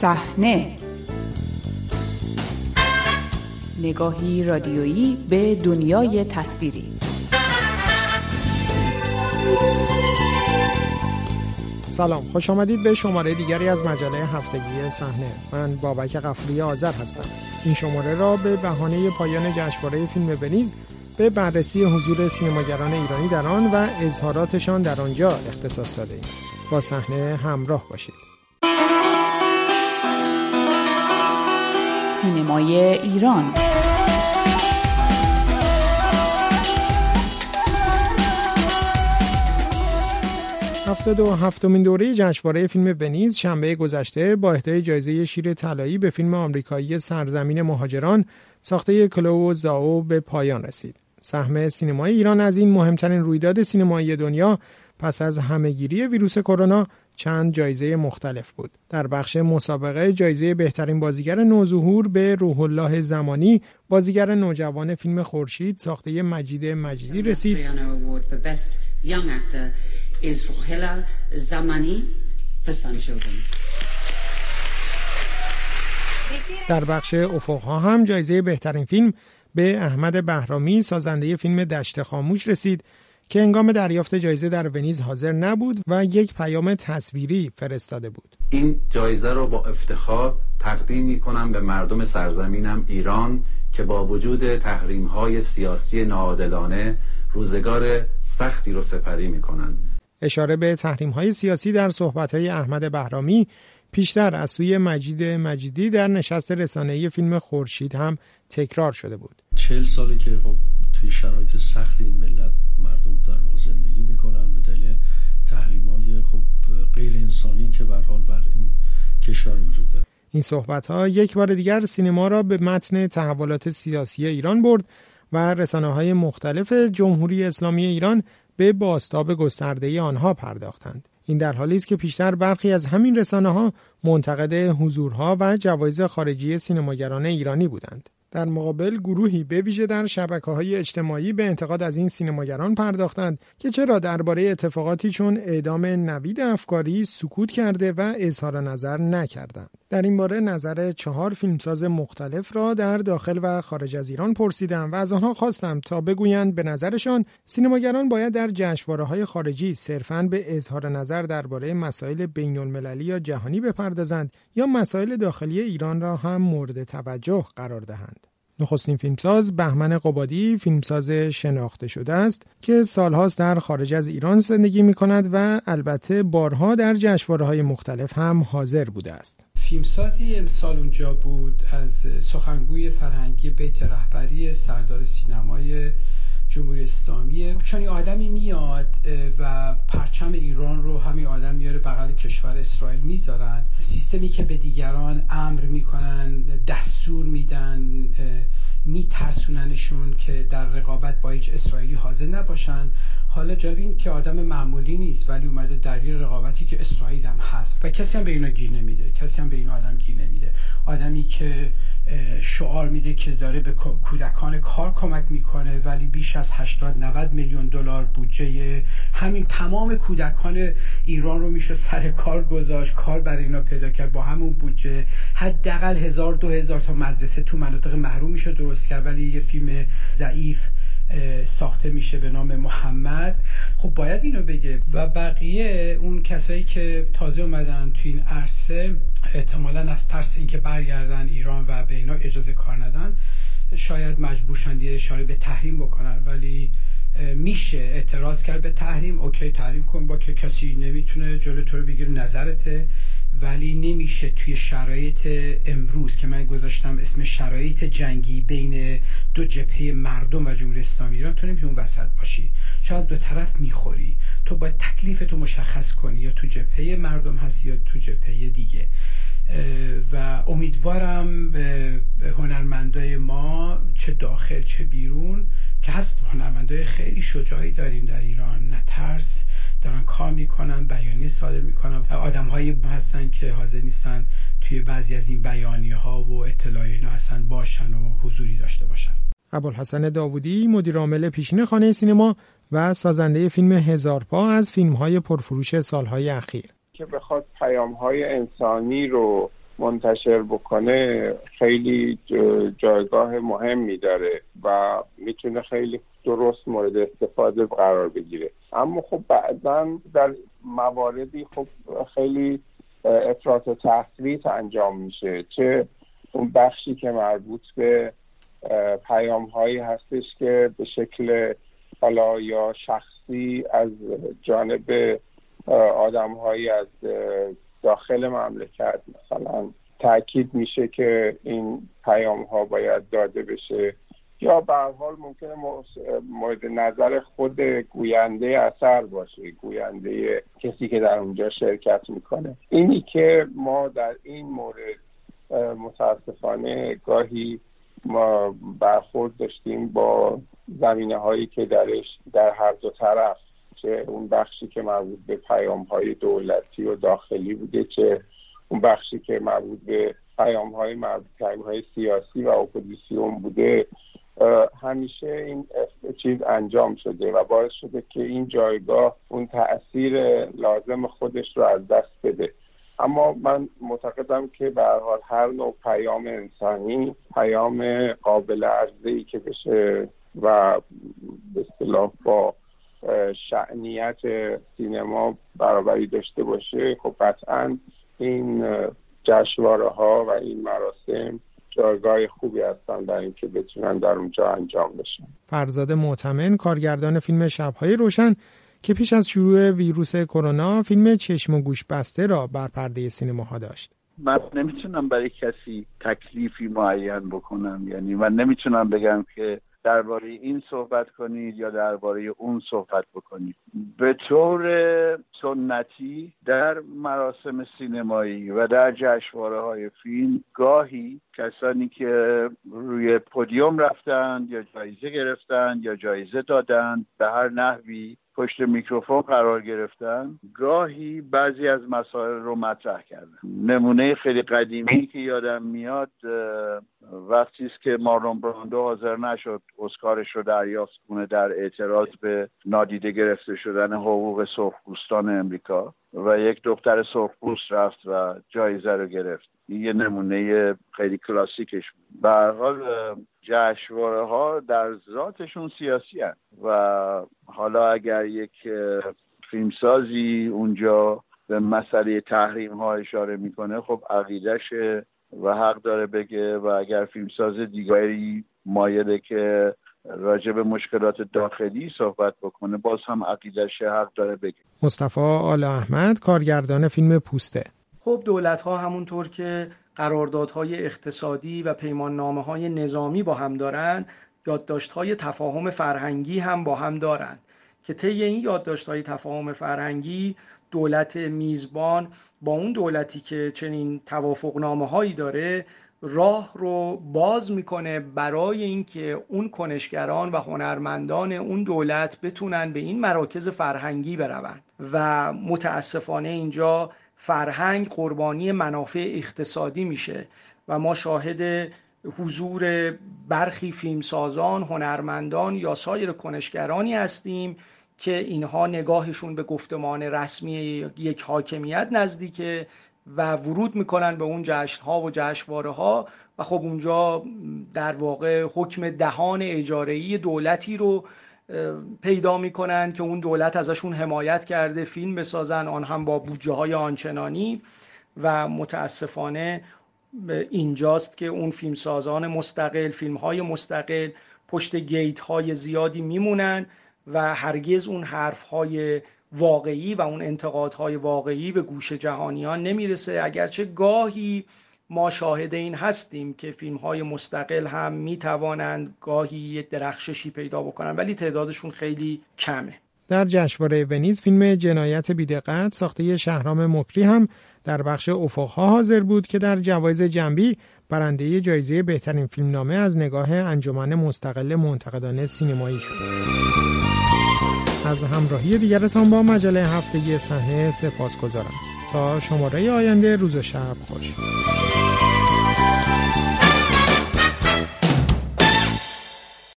صحنه. نگاهی رادیویی به دنیای تصویری. سلام خوش آمدید به شماره دیگری از مجله هفتگی صحنه. من بابک قفوری آذر هستم. این شماره را به بهانه پایان جشنواره فیلم ونیز به بررسی حضور سینماگران ایرانی در آن و اظهاراتشان در آنجا اختصاص داده ایم با صحنه همراه باشید. سینمای ایران هفتاد و هفتمین دوره جشنواره فیلم ونیز شنبه گذشته با اهدای جایزه شیر طلایی به فیلم آمریکایی سرزمین مهاجران ساخته کلو و زاو به پایان رسید. سهم سینمای ایران از این مهمترین رویداد سینمایی دنیا پس از همهگیری ویروس کرونا چند جایزه مختلف بود. در بخش مسابقه جایزه بهترین بازیگر نوظهور به روح الله زمانی بازیگر نوجوان فیلم خورشید ساخته مجید مجیدی رسید. در بخش افقها هم جایزه بهترین فیلم به احمد بهرامی سازنده فیلم دشت خاموش رسید که انگام دریافت جایزه در ونیز حاضر نبود و یک پیام تصویری فرستاده بود. این جایزه رو با افتخار تقدیم می کنم به مردم سرزمینم ایران که با وجود تحریم های سیاسی ناعادلانه روزگار سختی رو سپری می کنند. اشاره به تحریم های سیاسی در صحبت های احمد بهرامی پیشتر از سوی مجید مجیدی در نشست رسانه‌ای فیلم خورشید هم تکرار شده بود. چهل ساله که خب توی شرایط سختی این ملت مردم در واقع زندگی می‌کنن به دلیل تحریم های خب غیر انسانی که بر حال بر این کشور وجود داره. این صحبت ها یک بار دیگر سینما را به متن تحولات سیاسی ایران برد و رسانه های مختلف جمهوری اسلامی ایران به باستاب گسترده آنها پرداختند. این در حالی است که پیشتر برخی از همین رسانه ها منتقد حضورها و جوایز خارجی سینماگران ایرانی بودند. در مقابل گروهی به ویژه در شبکه های اجتماعی به انتقاد از این سینماگران پرداختند که چرا درباره اتفاقاتی چون اعدام نوید افکاری سکوت کرده و اظهار نظر نکردند. در این باره نظر چهار فیلمساز مختلف را در داخل و خارج از ایران پرسیدم و از آنها خواستم تا بگویند به نظرشان سینماگران باید در جشنواره های خارجی صرفاً به اظهار نظر درباره مسائل بین المللی یا جهانی بپردازند یا مسائل داخلی ایران را هم مورد توجه قرار دهند. نخستین فیلمساز بهمن قبادی فیلمساز شناخته شده است که سالهاست در خارج از ایران زندگی می کند و البته بارها در جشنواره های مختلف هم حاضر بوده است. فیلمسازی امسال اونجا بود از سخنگوی فرهنگی بیت رهبری سردار سینمای جمهوری اسلامی چون آدمی میاد و پرچم ایران رو همین آدم میاره بغل کشور اسرائیل می‌ذارن سیستمی که به دیگران امر می‌کنن دستور میدن میترسوننشون که در رقابت با هیچ اسرائیلی حاضر نباشن. حالا جالب این که آدم معمولی نیست ولی اومده در یه رقابتی که اسرائیل هم هست. و کسی هم به اینا گیر نمیده کسی هم به این آدم گیر نمیده. آدمی که شعار میده که داره به کودکان کار کمک می‌کنه ولی بیش از 80 90 میلیون دلار بودجه همین تمام کودکان ایران رو میشه سر کار گذاشت کار برای اینا پیدا کرد با همون بودجه. حداقل هزار دو هزار تا مدرسه تو مناطق محروم میشه درست کرد ولی یه فیلم ضعیف ساخته میشه به نام محمد. خب باید اینو بگه. و بقیه اون کسایی که تازه اومدن تو این عرصه احتمالا از ترس اینکه برگردن ایران و به اینا اجازه کار ندن شاید مجبور شن یه اشاره به تحریم بکنن. ولی میشه اعتراض کرد به تحریم. اوکی تحریم کن با که کسی نمی‌تونه جلو تو رو بگیره نظرته. ولی نمیشه توی شرایط امروز که من گذاشتم اسم شرایط جنگی بین دو جبهه مردم و جمهوری اسلامی ایران تو نمی‌تونی اون وسط باشی. شاید دو طرف می‌خوری. تو باید تکلیف تو مشخص کنی یا تو جبهه مردم هستی یا تو جبهه دیگه. و امیدوارم به هنرمندای ما چه داخل چه بیرون که هست هنرمندای خیلی شجاعی داریم در ایران. نه ترس دارن کار می‌کنن بیانیه صادر می‌کنن. آدم هایی هستن که حاضر نیستن توی بعضی از این بیانیه ها و اطلاعی اینا هستن باشن و حضوری داشته باشن. ابوالحسن داوودی مدیر عامل پیشین خانه سینما و سازنده فیلم هزار پا از فیلم های پرفروش سالهای اخیر. که بخواد پیام های انسانی رو منتشر بکنه خیلی جایگاه مهمی داره و می‌تونه خیلی درست مورد استفاده قرار بگیره. اما خب بعدا در مواردی خب خیلی افراط و تحصیلیت انجام میشه چه اون بخشی که مربوط به پیام هایی هستش که به شکل حالا یا شخصی از جانب آدم هایی از داخل مملکت مثلا تاکید میشه که این پیام ها باید داده بشه. یا به حال ممکنه مورد نظر خود گوینده اثر باشه گوینده کسی که در اونجا شرکت می‌کنه. اینی که ما در این مورد متاسفانه گاهی ما برخورد داشتیم با زمینه هایی که درش در هر دو طرف چه اون بخشی که مربوط به پیام های دولتی و داخلی بوده چه اون بخشی که مربوط به پیام های های سیاسی و اپوزیسیون بوده. همیشه این چیز انجام شده و باعث شده که این جایگاه اون تاثیر لازم خودش رو از دست بده. اما من معتقدم که به حال هر نوع پیام انسانی پیام قابل ارزی که بشه و به اصطلاح با شعنیت سینما برابری داشته باشه خب قطعا این جشنواره ها و این مراسم جایگاه خوبی هستن در اینکه بتونن در اونجا انجام بشن. فرزاد معتمن کارگردان فیلم شبهای روشن که پیش از شروع ویروس کرونا فیلم چشم و گوش بسته را بر پرده سینماها داشت. من نمی‌تونم برای کسی تکلیفی معین بکنم یعنی من نمی‌تونم بگم که درباره این صحبت کنید یا درباره اون صحبت بکنید. به طور سنتی در مراسم سینمایی و در جشنواره های فیلم گاهی کسانی که روی پودیوم رفتند یا جایزه گرفتند یا جایزه دادند به هر نحوی پشت میکروفون قرار گرفتن. گاهی بعضی از مسائل رو مطرح کردن. نمونه خیلی قدیمی که یادم میاد وقتی است که مارلون براندو حاضر نشد اسکارش رو دریافت کنه در اعتراض به نادیده گرفته شدن حقوق سرخپوستان امریکا و یک دختر سرخپوست رفت و جایزه رو گرفت. یه نمونه خیلی کلاسیکش بود. به حال جشنواره ها در ذاتشون سیاسی هست و حالا اگر یک فیلمسازی اونجا به مسئله تحریم ها اشاره می‌کنه خب عقیدشه و حق داره بگه. و اگر فیلمساز دیگری مایله که راجع به مشکلات داخلی صحبت بکنه باز هم عقیدش حق داره بگه. مصطفی آل احمد کارگردان فیلم پوسته. خب دولت ها همونطور که قراردادهای اقتصادی و پیمان نامه های نظامی با هم دارند یادداشت های تفاهم فرهنگی هم با هم دارند که طی این یادداشت های تفاهم فرهنگی دولت میزبان با اون دولتی که چنین توافق نامه هایی داره راه رو باز می‌کنه برای اینکه اون کنشگران و هنرمندان اون دولت بتونن به این مراکز فرهنگی بروند. و متاسفانه اینجا فرهنگ قربانی منافع اقتصادی میشه و ما شاهد حضور برخی فیلمسازان، هنرمندان یا سایر کنشگرانی هستیم که اینها نگاهشون به گفتمان رسمی یک حاکمیت نزدیکه و ورود می‌کنن به اون جشن ها و جشنواره ها و خب اونجا در واقع حکم دهان اجارهی دولتی رو پیدا می‌کنن که اون دولت ازشون حمایت کرده فیلم بسازن آن هم با بودجه های آنچنانی و متاسفانه اینجاست که اون فیلمسازان مستقل فیلم های مستقل پشت گیت های زیادی میمونن و هرگز اون حرف های واقعی و اون انتقادهای واقعی به گوش جهانیان نمی‌رسه. اگرچه گاهی ما شاهد این هستیم که فیلم های مستقل هم می توانند گاهی درخششی پیدا بکنن ولی تعدادشون خیلی کمه. در جشنواره ونیز فیلم جنایت بیدقت ساخته شهرام مکری هم در بخش افقها حاضر بود که در جوایز جنبی برنده جایزه بهترین فیلمنامه از نگاه انجمن مستقل منتقدان سینمایی شد. از همراهی دیگرتان با مجله هفتگی صحنه سپاس گذارم تا شماره آینده روز و شب خوش.